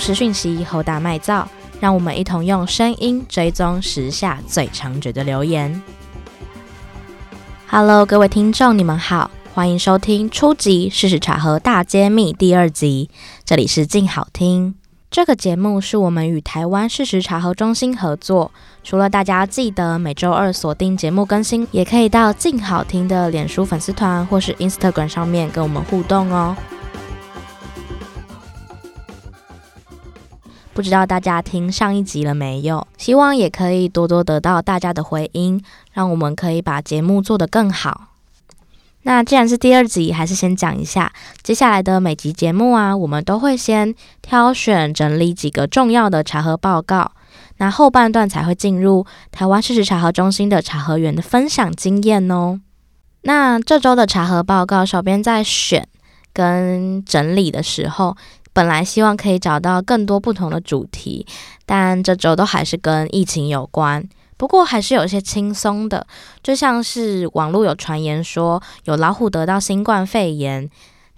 实讯息，侯打麦造，让我们一同用声音追踪时下最猖獗的留言。Hello，各位听众，你们好，欢迎收听初级！事实查核大揭秘第二集，这里是静好听。这个节目是我们与台湾事实查核中心合作，除了大家记得每周二锁定节目更新，也可以到静好听的脸书粉丝团或是 Instagram 上面跟我们互动哦。不知道大家听上一集了没有？希望也可以多多得到大家的回音，让我们可以把节目做得更好。那既然是第二集，还是先讲一下接下来的每集节目啊，我们都会先挑选整理几个重要的查核报告，那后半段才会进入台湾事实查核中心的查核员的分享经验哦。那这周的查核报告，小编在选跟整理的时候。本来希望可以找到更多不同的主题，但这周都还是跟疫情有关。不过还是有些轻松的，就像是网络有传言说有老虎得到新冠肺炎，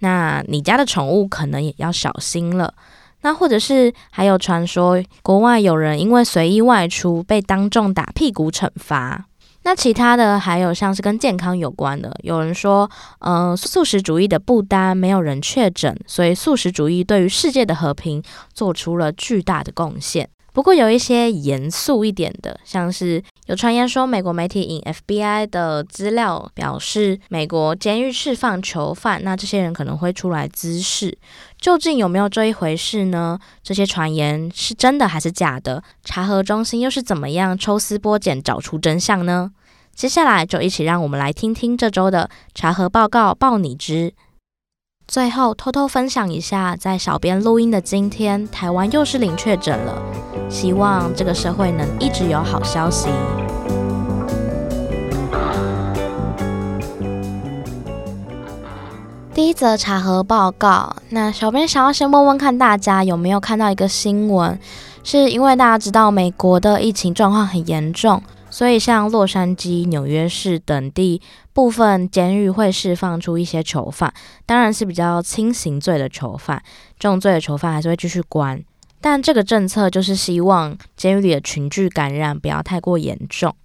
那你家的宠物可能也要小心了。那或者是还有传说国外有人因为随意外出被当众打屁股惩罚。那其他的还有像是跟健康有关的，有人说，呃，素食主义的不丹没有人确诊，所以素食主义对于世界的和平做出了巨大的贡献。不过有一些严肃一点的，像是有传言说，美国媒体引 FBI 的资料表示，美国监狱释放囚犯，那这些人可能会出来滋事，究竟有没有这一回事呢？这些传言是真的还是假的？查核中心又是怎么样抽丝剥茧找出真相呢？接下来就一起让我们来听听这周的查核报告，报你知。最后偷偷分享一下，在小编录音的今天，台湾又是零确诊了。希望这个社会能一直有好消息。第一则查核报告，那小编想要先问问看大家有没有看到一个新闻，是因为大家知道美国的疫情状况很严重。所以，像洛杉矶、纽约市等地部分监狱会释放出一些囚犯，当然是比较轻刑罪的囚犯，重罪的囚犯还是会继续关。但这个政策就是希望监狱里的群聚感染不要太过严重。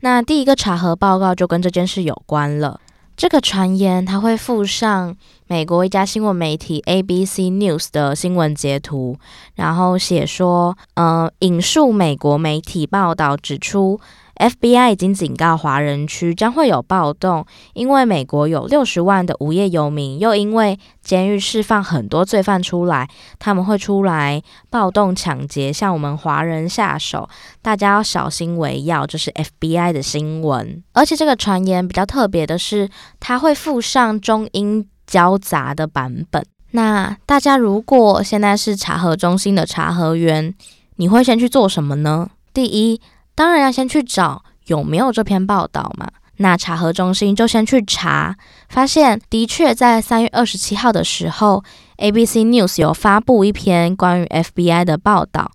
那第一个查核报告就跟这件事有关了。这个传言它会附上美国一家新闻媒体 ABC News 的新闻截图，然后写说，呃，引述美国媒体报道指出。FBI 已经警告华人区将会有暴动，因为美国有六十万的无业游民，又因为监狱释放很多罪犯出来，他们会出来暴动抢劫，向我们华人下手，大家要小心为要。这是 FBI 的新闻，而且这个传言比较特别的是，它会附上中英交杂的版本。那大家如果现在是查核中心的查核员，你会先去做什么呢？第一。当然要先去找有没有这篇报道嘛。那查核中心就先去查，发现的确在三月二十七号的时候，ABC News 有发布一篇关于 FBI 的报道，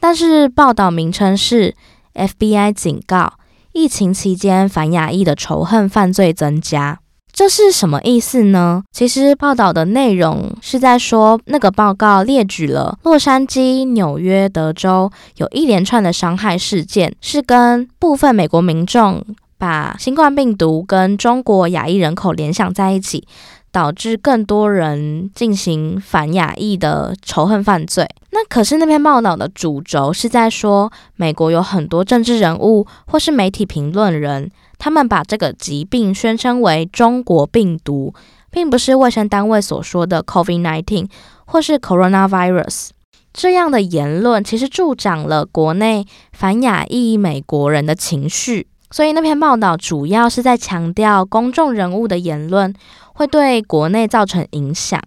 但是报道名称是 FBI 警告，疫情期间反亚裔的仇恨犯罪增加。这是什么意思呢？其实报道的内容是在说，那个报告列举了洛杉矶、纽约、德州有一连串的伤害事件，是跟部分美国民众把新冠病毒跟中国亚裔人口联想在一起，导致更多人进行反亚裔的仇恨犯罪。那可是那篇报道的主轴是在说，美国有很多政治人物或是媒体评论人。他们把这个疾病宣称为中国病毒，并不是卫生单位所说的 COVID-19 或是 coronavirus。这样的言论其实助长了国内反亚裔美国人的情绪，所以那篇报道主要是在强调公众人物的言论会对国内造成影响。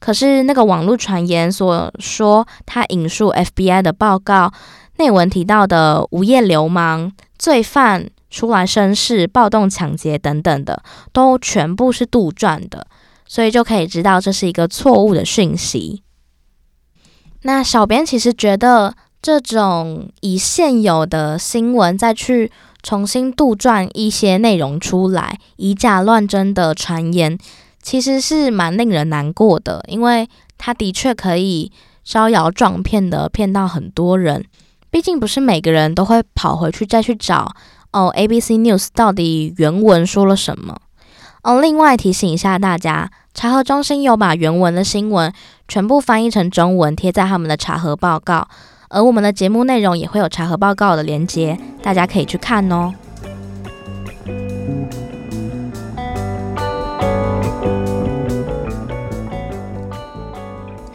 可是那个网络传言所说，他引述 FBI 的报告内文提到的无业流氓、罪犯。出来生事、暴动、抢劫等等的，都全部是杜撰的，所以就可以知道这是一个错误的讯息。那小编其实觉得，这种以现有的新闻再去重新杜撰一些内容出来，以假乱真的传言，其实是蛮令人难过的，因为它的确可以招摇撞骗的骗到很多人。毕竟不是每个人都会跑回去再去找哦，ABC News 到底原文说了什么哦。另外提醒一下大家，查核中心有把原文的新闻全部翻译成中文贴在他们的查核报告，而我们的节目内容也会有查核报告的连接，大家可以去看哦。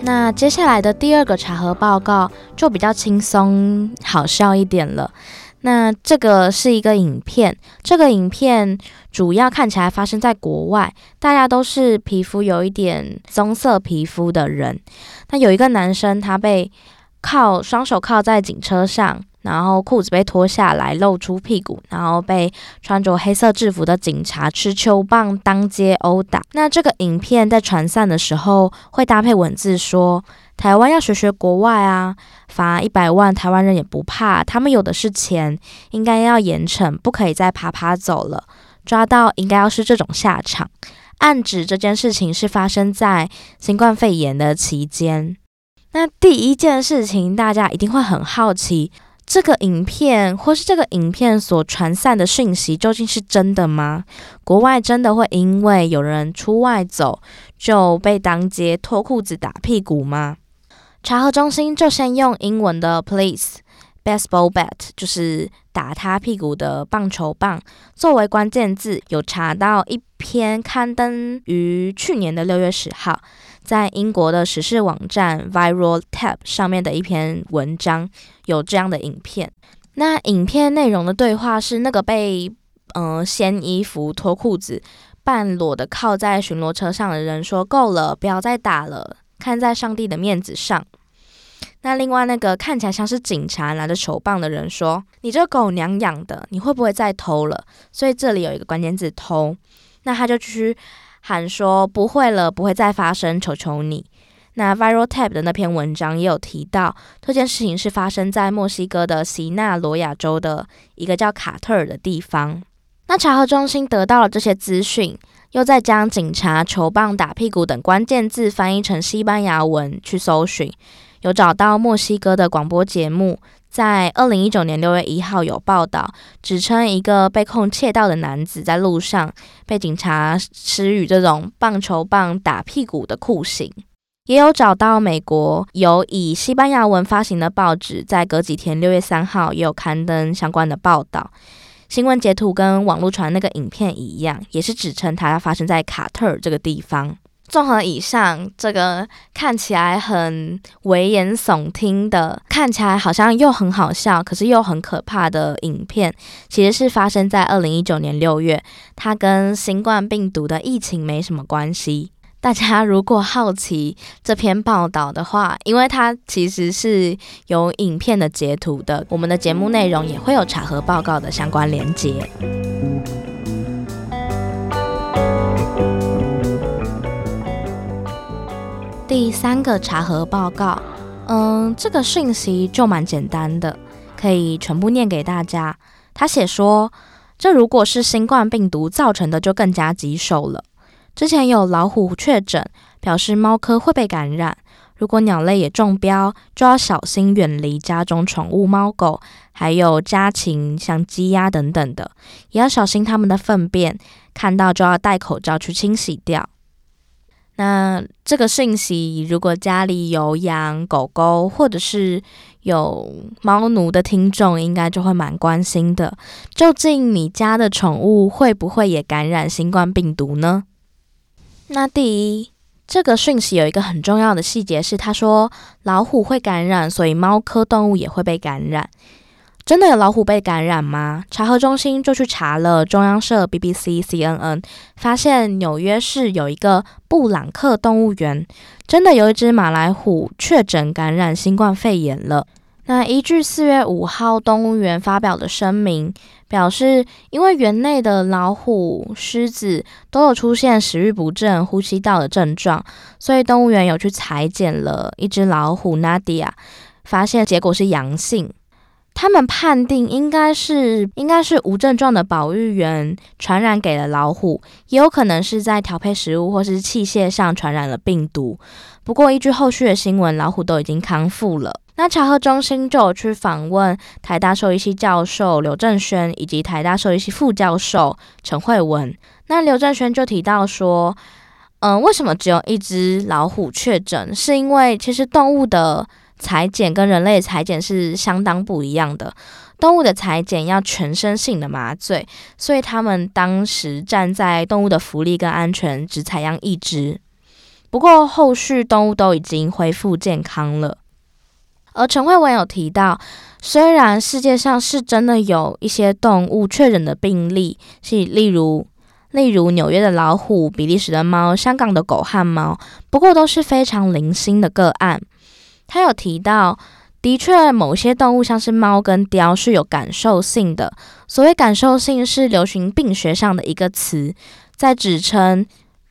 那接下来的第二个查核报告就比较轻松好笑一点了。那这个是一个影片，这个影片主要看起来发生在国外，大家都是皮肤有一点棕色皮肤的人。那有一个男生，他被靠双手靠在警车上。然后裤子被脱下来，露出屁股，然后被穿着黑色制服的警察持球棒当街殴打。那这个影片在传散的时候会搭配文字说：“台湾要学学国外啊，罚一百万，台湾人也不怕，他们有的是钱，应该要严惩，不可以再爬爬走了，抓到应该要是这种下场。”暗指这件事情是发生在新冠肺炎的期间。那第一件事情，大家一定会很好奇。这个影片或是这个影片所传散的讯息究竟是真的吗？国外真的会因为有人出外走就被当街脱裤子打屁股吗？查核中心就先用英文的 “police baseball bat”，就是打他屁股的棒球棒，作为关键字，有查到一篇刊登于去年的六月十号。在英国的时事网站 Viral Tap 上面的一篇文章有这样的影片。那影片内容的对话是那个被嗯、呃、掀衣服、脱裤子、半裸的靠在巡逻车上的人说：“够了，不要再打了，看在上帝的面子上。”那另外那个看起来像是警察拿着球棒的人说：“你这狗娘养的，你会不会再偷了？”所以这里有一个关键字“偷”，那他就去。喊说不会了，不会再发生，求求你。那 Viral tap 的那篇文章也有提到，这件事情是发生在墨西哥的西纳罗亚州的一个叫卡特尔的地方。那查核中心得到了这些资讯，又再将警察球棒打屁股等关键字翻译成西班牙文去搜寻，有找到墨西哥的广播节目。在二零一九年六月一号有报道，指称一个被控窃盗的男子在路上被警察施予这种棒球棒打屁股的酷刑。也有找到美国有以西班牙文发行的报纸，在隔几天六月三号也有刊登相关的报道。新闻截图跟网络传那个影片一样，也是指称它发生在卡特尔这个地方。综合以上，这个看起来很危言耸听的，看起来好像又很好笑，可是又很可怕的影片，其实是发生在二零一九年六月，它跟新冠病毒的疫情没什么关系。大家如果好奇这篇报道的话，因为它其实是有影片的截图的，我们的节目内容也会有查核报告的相关连接。第三个查核报告，嗯，这个讯息就蛮简单的，可以全部念给大家。他写说，这如果是新冠病毒造成的，就更加棘手了。之前有老虎确诊，表示猫科会被感染。如果鸟类也中标，就要小心远离家中宠物猫狗，还有家禽像鸡鸭等等的，也要小心它们的粪便，看到就要戴口罩去清洗掉。那这个讯息，如果家里有养狗狗或者是有猫奴的听众，应该就会蛮关心的。究竟你家的宠物会不会也感染新冠病毒呢？那第一，这个讯息有一个很重要的细节是，他说老虎会感染，所以猫科动物也会被感染。真的有老虎被感染吗？查核中心就去查了中央社、BBC、CNN，发现纽约市有一个布朗克动物园，真的有一只马来虎确诊感染新冠肺炎了。那依据四月五号动物园发表的声明，表示因为园内的老虎、狮子都有出现食欲不振、呼吸道的症状，所以动物园有去裁剪了一只老虎 Nadia，发现结果是阳性。他们判定应该是应该是无症状的保育员传染给了老虎，也有可能是在调配食物或是器械上传染了病毒。不过，依据后续的新闻，老虎都已经康复了。那查核中心就有去访问台大兽医系教授刘正轩以及台大兽医系副教授陈慧文。那刘正轩就提到说，嗯，为什么只有一只老虎确诊？是因为其实动物的采检跟人类采检是相当不一样的。动物的采检要全身性的麻醉，所以他们当时站在动物的福利跟安全，只采样一只。不过后续动物都已经恢复健康了。而陈慧文有提到，虽然世界上是真的有一些动物确诊的病例，是例如例如纽约的老虎、比利时的猫、香港的狗和猫，不过都是非常零星的个案。他有提到，的确某些动物像是猫跟貂是有感受性的。所谓感受性是流行病学上的一个词，在指称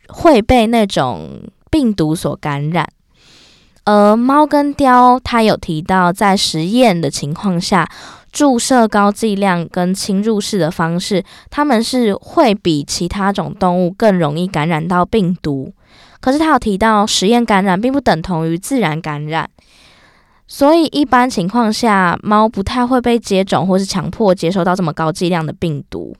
会被那种病毒所感染。而猫跟貂，他有提到，在实验的情况下，注射高剂量跟侵入式的方式，它们是会比其他种动物更容易感染到病毒。可是他有提到，实验感染并不等同于自然感染，所以一般情况下，猫不太会被接种或是强迫接收到这么高剂量的病毒。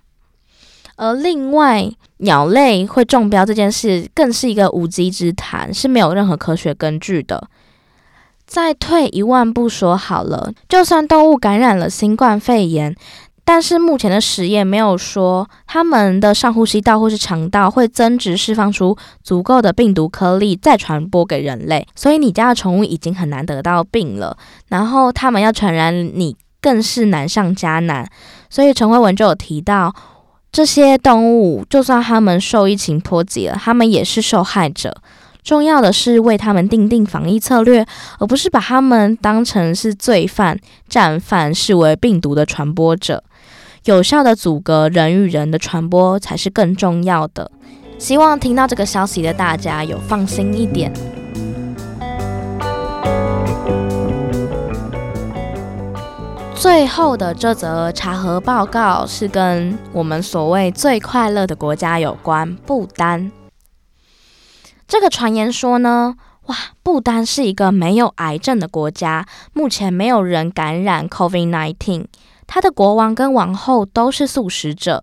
而另外，鸟类会中标这件事更是一个无稽之谈，是没有任何科学根据的。再退一万步说好了，就算动物感染了新冠肺炎，但是目前的实验没有说它们的上呼吸道或是肠道会增殖释放出足够的病毒颗粒再传播给人类。所以你家的宠物已经很难得到病了，然后它们要传染你更是难上加难。所以陈慧文就有提到。这些动物，就算他们受疫情波及了，他们也是受害者。重要的是为他们定定防疫策略，而不是把他们当成是罪犯、战犯，视为病毒的传播者。有效的阻隔人与人的传播才是更重要的。希望听到这个消息的大家有放心一点。最后的这则查核报告是跟我们所谓最快乐的国家有关，不丹。这个传言说呢，哇，不丹是一个没有癌症的国家，目前没有人感染 COVID-19，他的国王跟王后都是素食者。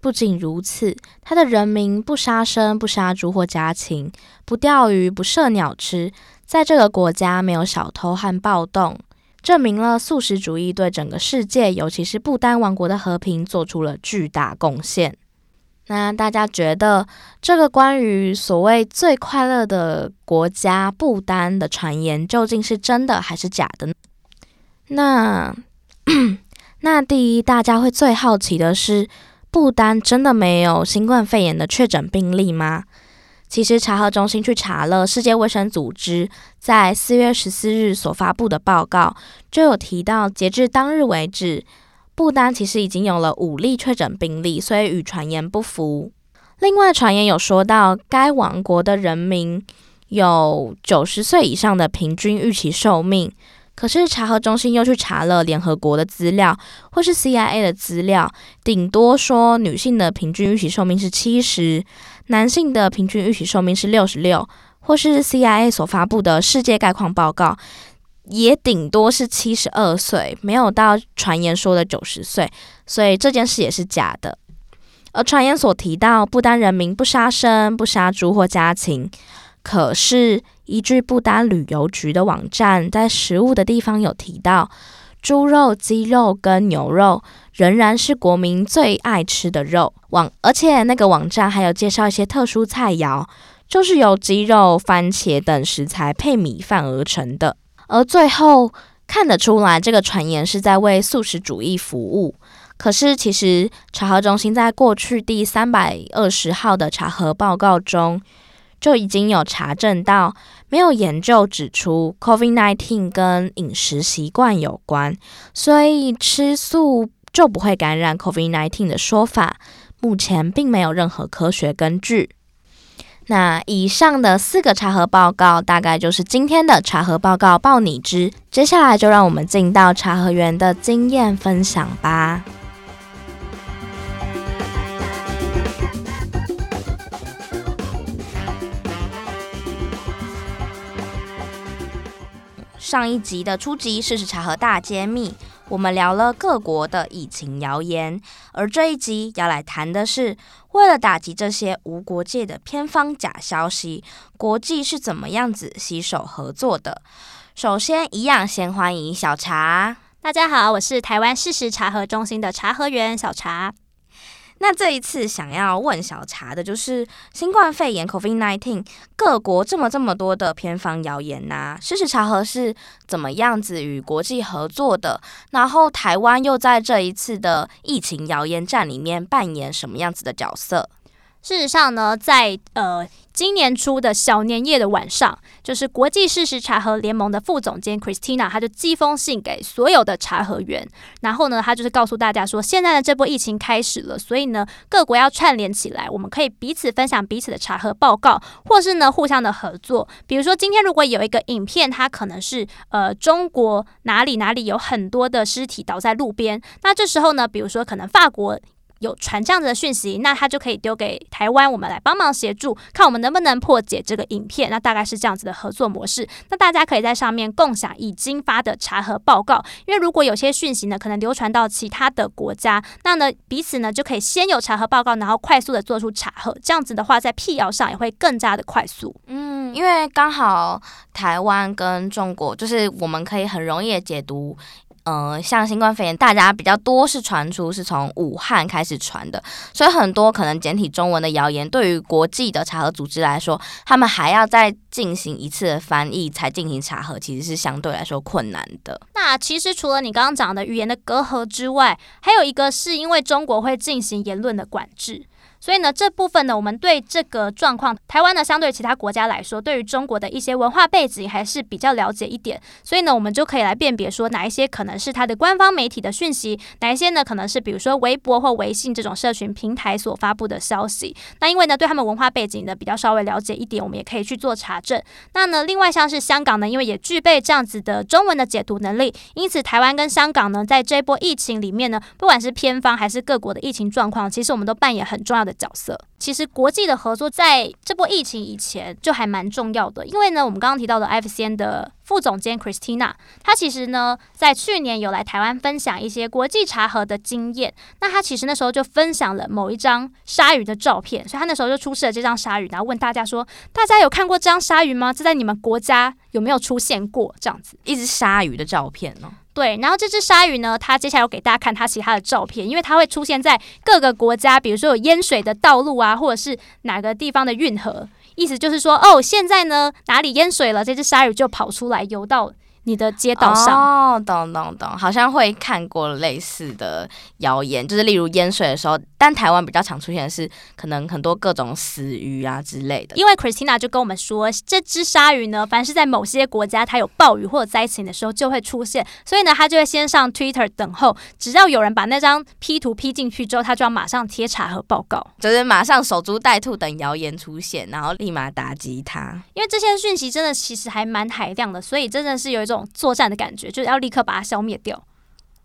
不仅如此，他的人民不杀生、不杀猪或家禽，不钓鱼、不射鸟吃，在这个国家没有小偷和暴动。证明了素食主义对整个世界，尤其是不丹王国的和平做出了巨大贡献。那大家觉得这个关于所谓最快乐的国家不丹的传言究竟是真的还是假的呢？那那第一，大家会最好奇的是，不丹真的没有新冠肺炎的确诊病例吗？其实查核中心去查了世界卫生组织在四月十四日所发布的报告，就有提到，截至当日为止，不丹其实已经有了五例确诊病例，所以与传言不符。另外，传言有说到，该王国的人民有九十岁以上的平均预期寿命。可是查核中心又去查了联合国的资料，或是 CIA 的资料，顶多说女性的平均预期寿命是七十，男性的平均预期寿命是六十六，或是 CIA 所发布的世界概况报告，也顶多是七十二岁，没有到传言说的九十岁，所以这件事也是假的。而传言所提到，不丹人民不杀生、不杀猪或家禽，可是。依据不丹旅游局的网站，在食物的地方有提到，猪肉、鸡肉跟牛肉仍然是国民最爱吃的肉。网而且那个网站还有介绍一些特殊菜肴，就是由鸡肉、番茄等食材配米饭而成的。而最后看得出来，这个传言是在为素食主义服务。可是其实查核中心在过去第三百二十号的查核报告中，就已经有查证到，没有研究指出 COVID-19 跟饮食习惯有关，所以吃素就不会感染 COVID-19 的说法，目前并没有任何科学根据。那以上的四个查核报告，大概就是今天的查核报告报你知。接下来就让我们进到查核员的经验分享吧。上一集的初级事实查核大揭秘，我们聊了各国的疫情谣言，而这一集要来谈的是，为了打击这些无国界的偏方假消息，国际是怎么样子携手合作的？首先，一样先欢迎小茶。大家好，我是台湾事实查核中心的查核员小茶。那这一次想要问小茶的就是新冠肺炎 COVID-19，各国这么这么多的偏方谣言呐、啊，事实查核是怎么样子与国际合作的？然后台湾又在这一次的疫情谣言战里面扮演什么样子的角色？事实上呢，在呃今年初的小年夜的晚上，就是国际事实查核联盟的副总监 Christina，他就寄封信给所有的查核员，然后呢，他就是告诉大家说，现在的这波疫情开始了，所以呢，各国要串联起来，我们可以彼此分享彼此的查核报告，或是呢互相的合作。比如说，今天如果有一个影片，它可能是呃中国哪里哪里有很多的尸体倒在路边，那这时候呢，比如说可能法国。有传这样子的讯息，那他就可以丢给台湾，我们来帮忙协助，看我们能不能破解这个影片。那大概是这样子的合作模式。那大家可以在上面共享已经发的查核报告，因为如果有些讯息呢，可能流传到其他的国家，那呢彼此呢就可以先有查核报告，然后快速的做出查核。这样子的话，在辟谣上也会更加的快速。嗯，因为刚好台湾跟中国，就是我们可以很容易的解读。呃，像新冠肺炎，大家比较多是传出是从武汉开始传的，所以很多可能简体中文的谣言，对于国际的查核组织来说，他们还要再进行一次翻译才进行查核，其实是相对来说困难的。那其实除了你刚刚讲的语言的隔阂之外，还有一个是因为中国会进行言论的管制。所以呢，这部分呢，我们对这个状况，台湾呢，相对其他国家来说，对于中国的一些文化背景还是比较了解一点。所以呢，我们就可以来辨别说，哪一些可能是它的官方媒体的讯息，哪一些呢，可能是比如说微博或微信这种社群平台所发布的消息。那因为呢，对他们文化背景呢比较稍微了解一点，我们也可以去做查证。那呢，另外像是香港呢，因为也具备这样子的中文的解读能力，因此台湾跟香港呢，在这波疫情里面呢，不管是偏方还是各国的疫情状况，其实我们都扮演很重要的的角色。其实国际的合作在这波疫情以前就还蛮重要的，因为呢，我们刚刚提到的 F C N 的副总监 Christina，她其实呢在去年有来台湾分享一些国际查核的经验。那她其实那时候就分享了某一张鲨鱼的照片，所以她那时候就出示了这张鲨鱼，然后问大家说：“大家有看过这张鲨鱼吗？这在你们国家有没有出现过？”这样子，一只鲨鱼的照片呢？对，然后这只鲨鱼呢，它接下来要给大家看它其他的照片，因为它会出现在各个国家，比如说有淹水的道路啊，或者是哪个地方的运河，意思就是说，哦，现在呢哪里淹水了，这只鲨鱼就跑出来游到。你的街道上哦，懂懂懂，好像会看过类似的谣言，就是例如淹水的时候，但台湾比较常出现的是可能很多各种死鱼啊之类的。因为 Christina 就跟我们说，这只鲨鱼呢，凡是在某些国家它有暴雨或者灾情的时候就会出现，所以呢，他就会先上 Twitter 等候，只要有人把那张 P 图 P 进去之后，他就要马上贴查和报告，就是马上守株待兔等谣言出现，然后立马打击它。因为这些讯息真的其实还蛮海量的，所以真的是有一种。作战的感觉，就是要立刻把它消灭掉。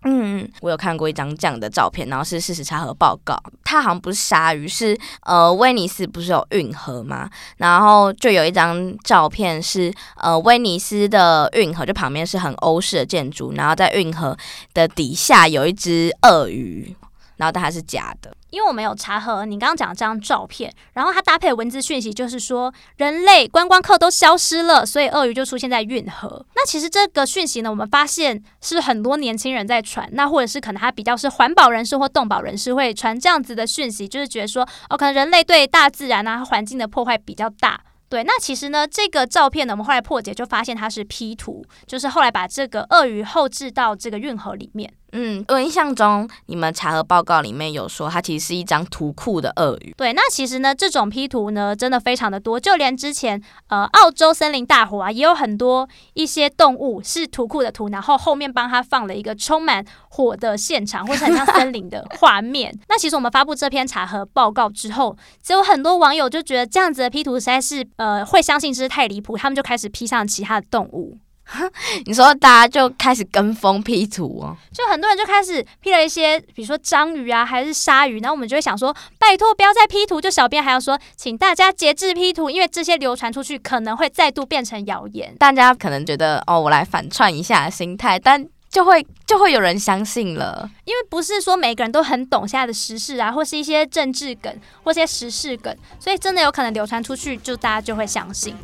嗯，我有看过一张这样的照片，然后是事实查核报告。它好像不是鲨鱼，是呃，威尼斯不是有运河吗？然后就有一张照片是呃，威尼斯的运河，就旁边是很欧式的建筑，然后在运河的底下有一只鳄鱼。然后但它是假的，因为我们有查核你刚刚讲的这张照片，然后它搭配的文字讯息就是说人类观光客都消失了，所以鳄鱼就出现在运河。那其实这个讯息呢，我们发现是很多年轻人在传，那或者是可能他比较是环保人士或动保人士会传这样子的讯息，就是觉得说哦，可能人类对大自然啊环境的破坏比较大。对，那其实呢，这个照片呢，我们后来破解就发现它是 P 图，就是后来把这个鳄鱼后置到这个运河里面。嗯，我印象中你们查核报告里面有说，它其实是一张图库的鳄鱼。对，那其实呢，这种 P 图呢，真的非常的多，就连之前呃澳洲森林大火啊，也有很多一些动物是图库的图，然后后面帮它放了一个充满火的现场，或是很像森林的画面。那其实我们发布这篇查核报告之后，就有很多网友就觉得这样子的 P 图实在是呃会相信这是太离谱，他们就开始 P 上其他的动物。你说大家就开始跟风 P 图哦，就很多人就开始 P 了一些，比如说章鱼啊，还是鲨鱼，然后我们就会想说，拜托不要再 P 图。就小编还要说，请大家节制 P 图，因为这些流传出去可能会再度变成谣言。大家可能觉得哦，我来反串一下心态，但就会就会有人相信了，因为不是说每个人都很懂现在的时事啊，或是一些政治梗或一些时事梗，所以真的有可能流传出去，就大家就会相信。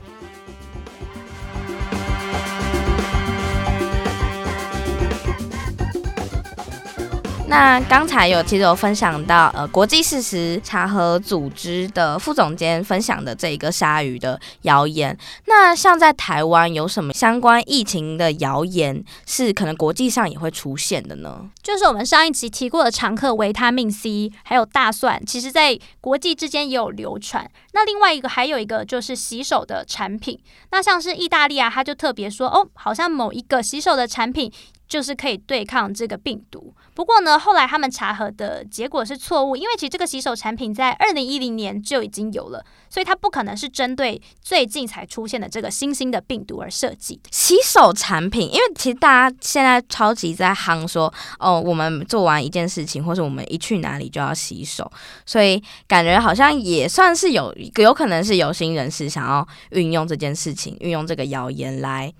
那刚才有其实有分享到，呃，国际事实查核组织的副总监分享的这一个鲨鱼的谣言。那像在台湾有什么相关疫情的谣言是可能国际上也会出现的呢？就是我们上一集提过的常客维他命 C，还有大蒜，其实在国际之间也有流传。那另外一个还有一个就是洗手的产品，那像是意大利啊，他就特别说，哦，好像某一个洗手的产品。就是可以对抗这个病毒。不过呢，后来他们查核的结果是错误，因为其实这个洗手产品在二零一零年就已经有了，所以它不可能是针对最近才出现的这个新兴的病毒而设计。洗手产品，因为其实大家现在超级在夯说，哦，我们做完一件事情，或者我们一去哪里就要洗手，所以感觉好像也算是有有可能是有心人士想要运用这件事情，运用这个谣言来。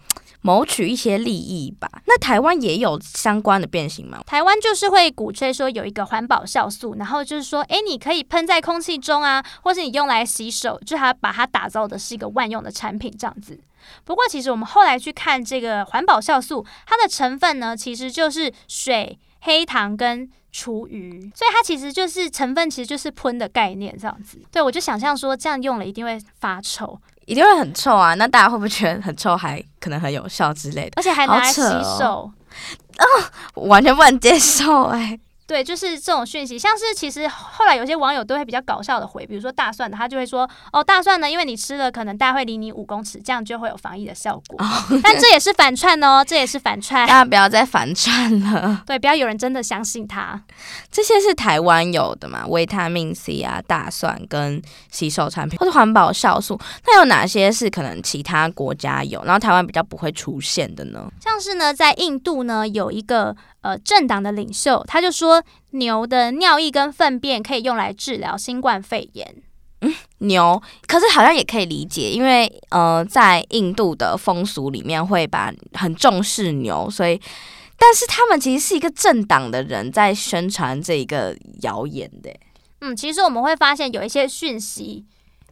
谋取一些利益吧。那台湾也有相关的变形吗？台湾就是会鼓吹说有一个环保酵素，然后就是说，哎，你可以喷在空气中啊，或是你用来洗手，就它把它打造的是一个万用的产品这样子。不过，其实我们后来去看这个环保酵素，它的成分呢，其实就是水、黑糖跟厨余，所以它其实就是成分，其实就是喷的概念这样子。对，我就想象说，这样用了一定会发臭。一定会很臭啊！那大家会不会觉得很臭，还可能很有效之类的？而且还拿来洗手，啊、哦，完全不能接受哎、欸。对，就是这种讯息，像是其实后来有些网友都会比较搞笑的回，比如说大蒜的，他就会说哦，大蒜呢，因为你吃了，可能大概会离你五公尺，这样就会有防疫的效果。哦、但这也是反串哦，这也是反串，大家不要再反串了。对，不要有人真的相信他。这些是台湾有的嘛？维他命 C 啊，大蒜跟洗手产品，或者环保酵素，那有哪些是可能其他国家有，然后台湾比较不会出现的呢？像是呢，在印度呢，有一个。呃，政党的领袖他就说，牛的尿液跟粪便可以用来治疗新冠肺炎。嗯，牛，可是好像也可以理解，因为呃，在印度的风俗里面会把很重视牛，所以，但是他们其实是一个政党的人在宣传这一个谣言的。嗯，其实我们会发现有一些讯息。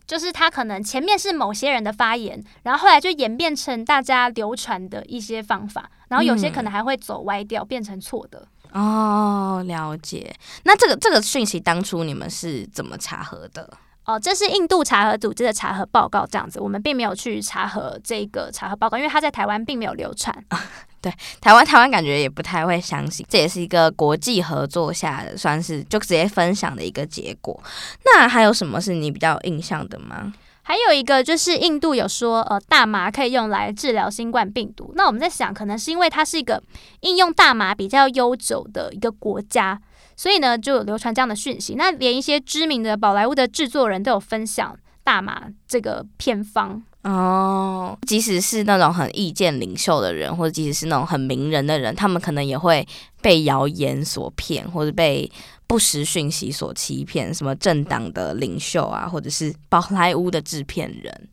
就是他可能前面是某些人的发言，然后后来就演变成大家流传的一些方法，然后有些可能还会走歪掉，变成错的。哦，了解。那这个这个讯息当初你们是怎么查核的？哦，这是印度查核组织的查核报告，这样子，我们并没有去查核这个查核报告，因为它在台湾并没有流传。对，台湾台湾感觉也不太会相信，这也是一个国际合作下的，算是就直接分享的一个结果。那还有什么是你比较有印象的吗？还有一个就是印度有说，呃，大麻可以用来治疗新冠病毒。那我们在想，可能是因为它是一个应用大麻比较悠久的一个国家。所以呢，就流传这样的讯息。那连一些知名的宝莱坞的制作人都有分享大麻这个偏方哦。即使是那种很意见领袖的人，或者即使是那种很名人的人，他们可能也会被谣言所骗，或者被不实讯息所欺骗。什么政党的领袖啊，或者是宝莱坞的制片人。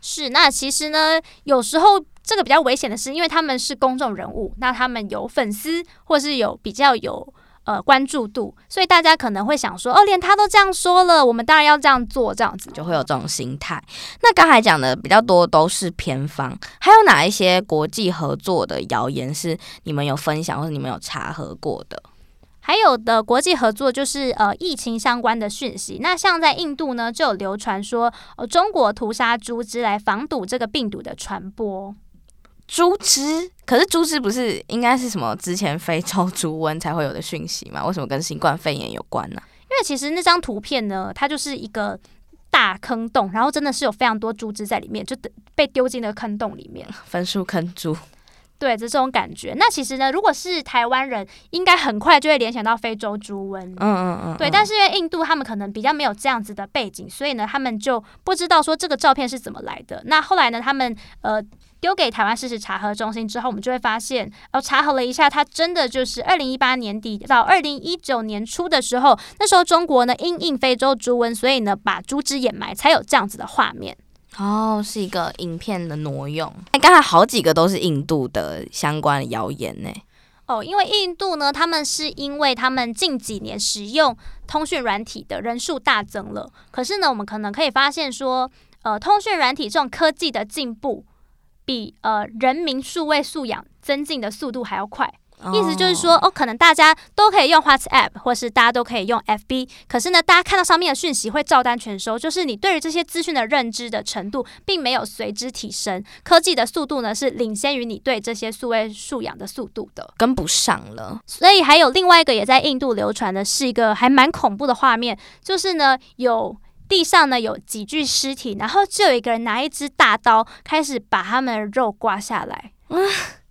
是，那其实呢，有时候这个比较危险的是，因为他们是公众人物，那他们有粉丝，或是有比较有。呃，关注度，所以大家可能会想说，哦，连他都这样说了，我们当然要这样做，这样子就会有这种心态。那刚才讲的比较多都是偏方，还有哪一些国际合作的谣言是你们有分享或者你们有查核过的？还有的国际合作就是呃疫情相关的讯息。那像在印度呢，就有流传说，呃，中国屠杀猪只来防堵这个病毒的传播。猪只，可是猪只不是应该是什么之前非洲猪瘟才会有的讯息吗？为什么跟新冠肺炎有关呢？因为其实那张图片呢，它就是一个大坑洞，然后真的是有非常多猪只在里面，就被丢进了坑洞里面，分数坑猪。对，这种感觉。那其实呢，如果是台湾人，应该很快就会联想到非洲猪瘟。嗯嗯嗯。对，但是因为印度他们可能比较没有这样子的背景，所以呢，他们就不知道说这个照片是怎么来的。那后来呢，他们呃丢给台湾事实查核中心之后，我们就会发现，呃，查核了一下，它真的就是二零一八年底到二零一九年初的时候，那时候中国呢因应非洲猪瘟，所以呢把猪只掩埋，才有这样子的画面。哦，是一个影片的挪用。哎，刚才好几个都是印度的相关的谣言呢。哦，因为印度呢，他们是因为他们近几年使用通讯软体的人数大增了。可是呢，我们可能可以发现说，呃，通讯软体这种科技的进步，比呃人民数位素养增进的速度还要快。意思就是说，哦，可能大家都可以用 WhatsApp，或是大家都可以用 FB，可是呢，大家看到上面的讯息会照单全收，就是你对于这些资讯的认知的程度，并没有随之提升。科技的速度呢，是领先于你对这些数位素养的速度的，跟不上了。所以还有另外一个也在印度流传的是一个还蛮恐怖的画面，就是呢，有地上呢有几具尸体，然后就有一个人拿一只大刀开始把他们的肉刮下来。嗯，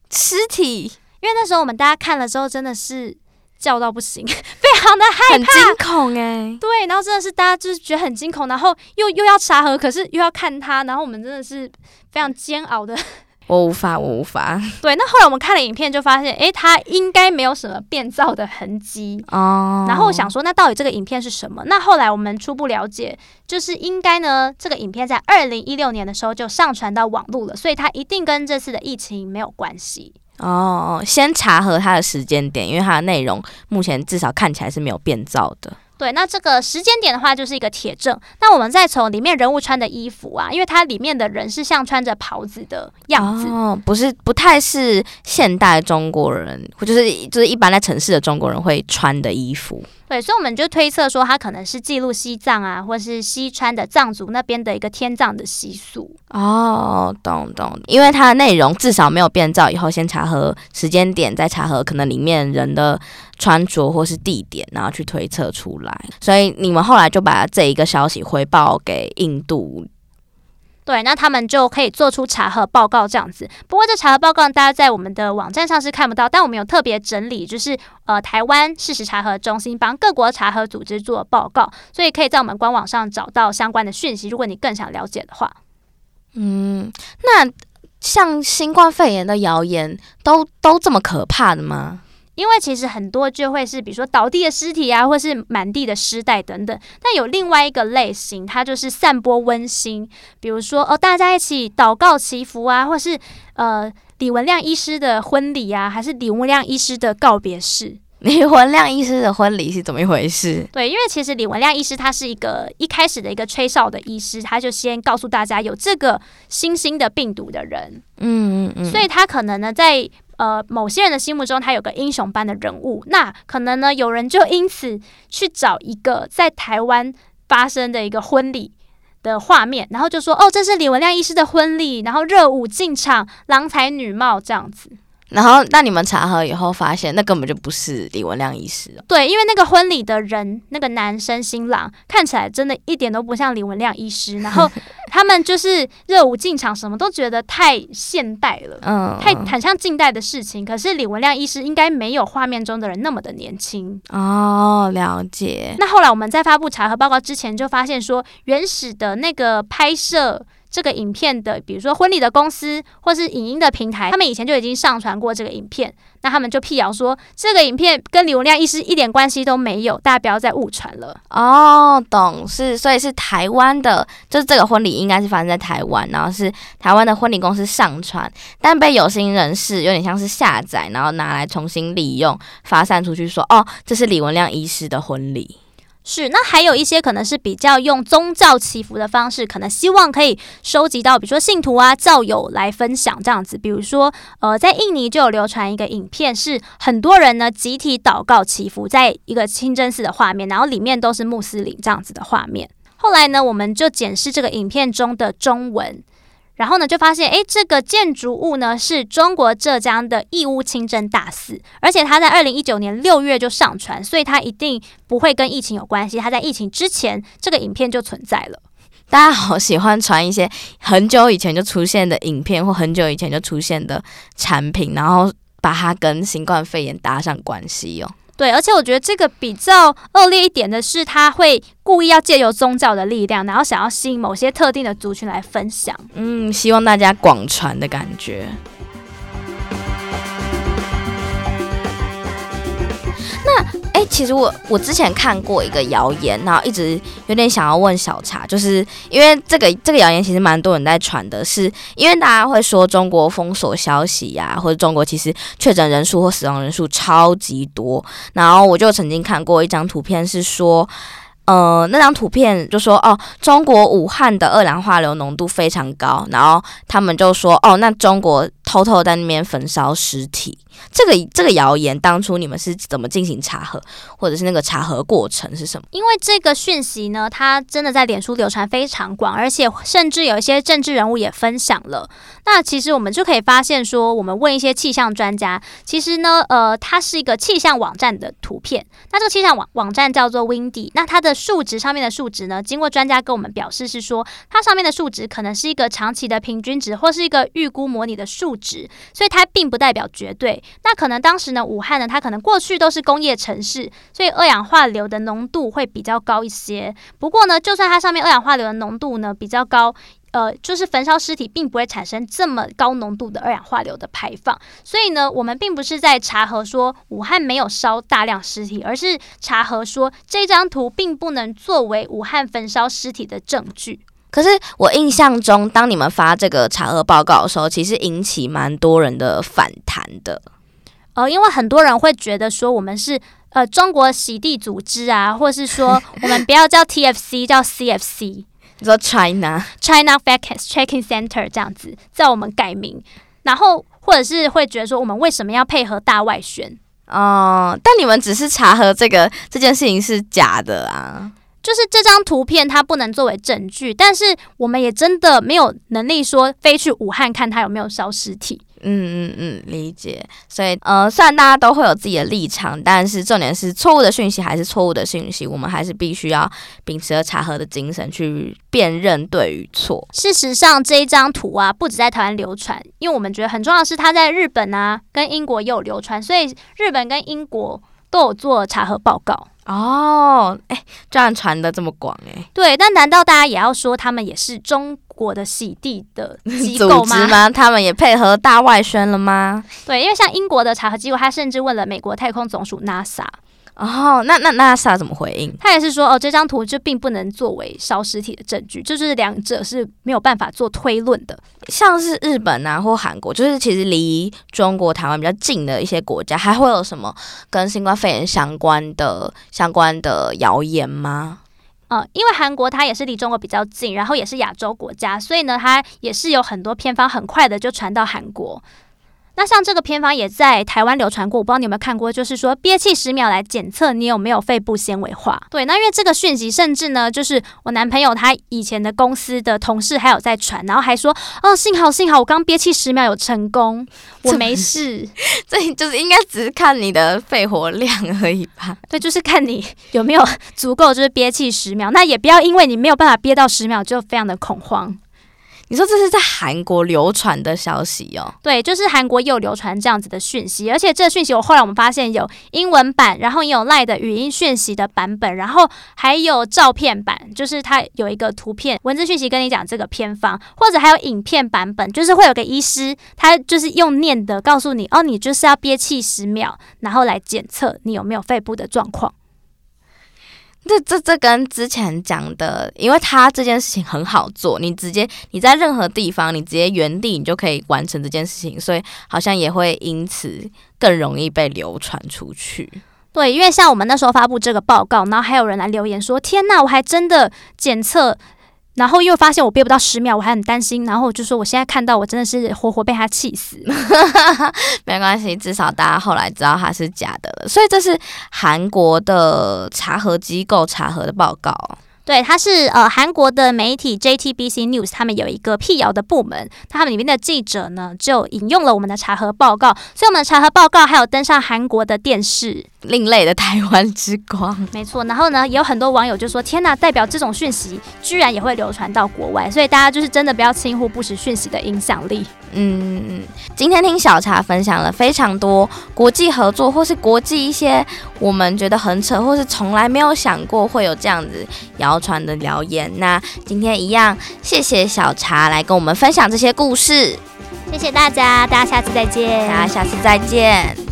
尸体。因为那时候我们大家看了之后，真的是叫到不行，非常的害怕，很惊恐哎、欸。对，然后真的是大家就是觉得很惊恐，然后又又要查核，可是又要看他，然后我们真的是非常煎熬的。我无法，我无法。对，那后来我们看了影片，就发现，哎，他应该没有什么变造的痕迹哦。然后我想说，那到底这个影片是什么？那后来我们初步了解，就是应该呢，这个影片在二零一六年的时候就上传到网络了，所以它一定跟这次的疫情没有关系。哦，先查核它的时间点，因为它的内容目前至少看起来是没有变造的。对，那这个时间点的话，就是一个铁证。那我们再从里面人物穿的衣服啊，因为它里面的人是像穿着袍子的样子，哦，不是不太是现代中国人，或就是就是一般在城市的中国人会穿的衣服。对，所以我们就推测说，它可能是记录西藏啊，或是西川的藏族那边的一个天葬的习俗。哦，懂懂，因为它的内容至少没有变造，以后先查核时间点，再查核可能里面人的穿着或是地点，然后去推测出来。所以你们后来就把这一个消息回报给印度。对，那他们就可以做出查核报告这样子。不过这查核报告大家在我们的网站上是看不到，但我们有特别整理，就是呃台湾事实查核中心帮各国查核组织做报告，所以可以在我们官网上找到相关的讯息。如果你更想了解的话，嗯，那像新冠肺炎的谣言都都这么可怕的吗？因为其实很多就会是，比如说倒地的尸体啊，或是满地的尸袋等等。但有另外一个类型，它就是散播温馨，比如说哦，大家一起祷告祈福啊，或是呃李文亮医师的婚礼啊，还是李文亮医师的告别式。李文亮医师的婚礼是怎么一回事？对，因为其实李文亮医师他是一个一开始的一个吹哨的医师，他就先告诉大家有这个新兴的病毒的人，嗯嗯嗯，所以他可能呢在呃某些人的心目中他有个英雄般的人物，那可能呢有人就因此去找一个在台湾发生的一个婚礼的画面，然后就说哦，这是李文亮医师的婚礼，然后热舞进场，郎才女貌这样子。然后，那你们查核以后发现，那根本就不是李文亮医师哦。对，因为那个婚礼的人，那个男生新郎看起来真的一点都不像李文亮医师。然后 他们就是热舞进场，什么都觉得太现代了，嗯，太很像近代的事情。可是李文亮医师应该没有画面中的人那么的年轻哦。了解。那后来我们在发布查核报告之前，就发现说，原始的那个拍摄。这个影片的，比如说婚礼的公司或是影音的平台，他们以前就已经上传过这个影片，那他们就辟谣说这个影片跟李文亮医师一点关系都没有，大家不要再误传了。哦，懂，是，所以是台湾的，就是这个婚礼应该是发生在台湾，然后是台湾的婚礼公司上传，但被有心人士有点像是下载，然后拿来重新利用，发散出去说，哦，这是李文亮医师的婚礼。是，那还有一些可能是比较用宗教祈福的方式，可能希望可以收集到，比如说信徒啊、教友来分享这样子。比如说，呃，在印尼就有流传一个影片，是很多人呢集体祷告祈福，在一个清真寺的画面，然后里面都是穆斯林这样子的画面。后来呢，我们就检视这个影片中的中文，然后呢，就发现，诶，这个建筑物呢是中国浙江的义乌清真大寺，而且它在二零一九年六月就上传，所以它一定不会跟疫情有关系。它在疫情之前，这个影片就存在了。大家好喜欢传一些很久以前就出现的影片或很久以前就出现的产品，然后把它跟新冠肺炎搭上关系哦。对，而且我觉得这个比较恶劣一点的是，他会故意要借由宗教的力量，然后想要吸引某些特定的族群来分享。嗯，希望大家广传的感觉。那。哎，其实我我之前看过一个谣言，然后一直有点想要问小茶，就是因为这个这个谣言其实蛮多人在传的是，因为大家会说中国封锁消息呀、或者中国其实确诊人数或死亡人数超级多，然后我就曾经看过一张图片，是说，呃，那张图片就说哦，中国武汉的二氧化硫浓度非常高，然后他们就说哦，那中国偷偷在那边焚烧尸体。这个这个谣言当初你们是怎么进行查核，或者是那个查核过程是什么？因为这个讯息呢，它真的在脸书流传非常广，而且甚至有一些政治人物也分享了。那其实我们就可以发现说，我们问一些气象专家，其实呢，呃，它是一个气象网站的图片。那这个气象网网站叫做 Windy，那它的数值上面的数值呢，经过专家跟我们表示是说，它上面的数值可能是一个长期的平均值，或是一个预估模拟的数值，所以它并不代表绝对。那可能当时呢，武汉呢，它可能过去都是工业城市，所以二氧化硫的浓度会比较高一些。不过呢，就算它上面二氧化硫的浓度呢比较高，呃，就是焚烧尸体并不会产生这么高浓度的二氧化硫的排放。所以呢，我们并不是在查核说武汉没有烧大量尸体，而是查核说这张图并不能作为武汉焚烧尸体的证据。可是我印象中，当你们发这个查核报告的时候，其实引起蛮多人的反弹的。呃，因为很多人会觉得说我们是呃中国洗地组织啊，或是说我们不要叫 TFC，叫 CFC，你说 China China Fact Checking Center 这样子，叫我们改名，然后或者是会觉得说我们为什么要配合大外宣？哦，但你们只是查核这个这件事情是假的啊。就是这张图片它不能作为证据，但是我们也真的没有能力说飞去武汉看它有没有烧尸体。嗯嗯嗯，理解。所以呃，虽然大家都会有自己的立场，但是重点是错误的讯息还是错误的讯息，我们还是必须要秉持着查核的精神去辨认对与错。事实上，这一张图啊，不止在台湾流传，因为我们觉得很重要的是它在日本啊跟英国也有流传，所以日本跟英国都有做查核报告。哦，哎、欸，这样传的这么广哎、欸，对，但难道大家也要说他们也是中国的洗地的机构吗？吗？他们也配合大外宣了吗？对，因为像英国的查核机构，他甚至问了美国太空总署 NASA。哦，那那那 NASA 怎么回应？他也是说，哦，这张图就并不能作为烧尸体的证据，就是两者是没有办法做推论的。像是日本啊或韩国，就是其实离中国台湾比较近的一些国家，还会有什么跟新冠肺炎相关的相关的谣言吗？嗯，因为韩国它也是离中国比较近，然后也是亚洲国家，所以呢，它也是有很多偏方，很快的就传到韩国。那像这个偏方也在台湾流传过，我不知道你有没有看过，就是说憋气十秒来检测你有没有肺部纤维化。对，那因为这个讯息，甚至呢，就是我男朋友他以前的公司的同事还有在传，然后还说哦，幸好幸好我刚憋气十秒有成功，我没事。这就是应该只是看你的肺活量而已吧？对，就是看你有没有足够，就是憋气十秒。那也不要因为你没有办法憋到十秒就非常的恐慌。你说这是在韩国流传的消息哦？对，就是韩国也有流传这样子的讯息，而且这个讯息我后来我们发现有英文版，然后也有赖的语音讯息的版本，然后还有照片版，就是它有一个图片文字讯息跟你讲这个偏方，或者还有影片版本，就是会有个医师，他就是用念的告诉你哦，你就是要憋气十秒，然后来检测你有没有肺部的状况。这这这跟之前讲的，因为他这件事情很好做，你直接你在任何地方，你直接原地你就可以完成这件事情，所以好像也会因此更容易被流传出去。对，因为像我们那时候发布这个报告，然后还有人来留言说：“天呐，我还真的检测。”然后又发现我憋不到十秒，我还很担心。然后我就说，我现在看到我真的是活活被他气死。没关系，至少大家后来知道他是假的了。所以这是韩国的查核机构查核的报告。对，它是呃韩国的媒体 JTBC News，他们有一个辟谣的部门，他们里面的记者呢就引用了我们的查核报告，所以我们的查核报告还有登上韩国的电视。另类的台湾之光，没错。然后呢，也有很多网友就说：“天呐，代表这种讯息居然也会流传到国外。”所以大家就是真的不要轻忽不实讯息的影响力。嗯，今天听小茶分享了非常多国际合作，或是国际一些我们觉得很扯，或是从来没有想过会有这样子谣传的谣言。那今天一样，谢谢小茶来跟我们分享这些故事。谢谢大家，大家下次再见。大家下次再见。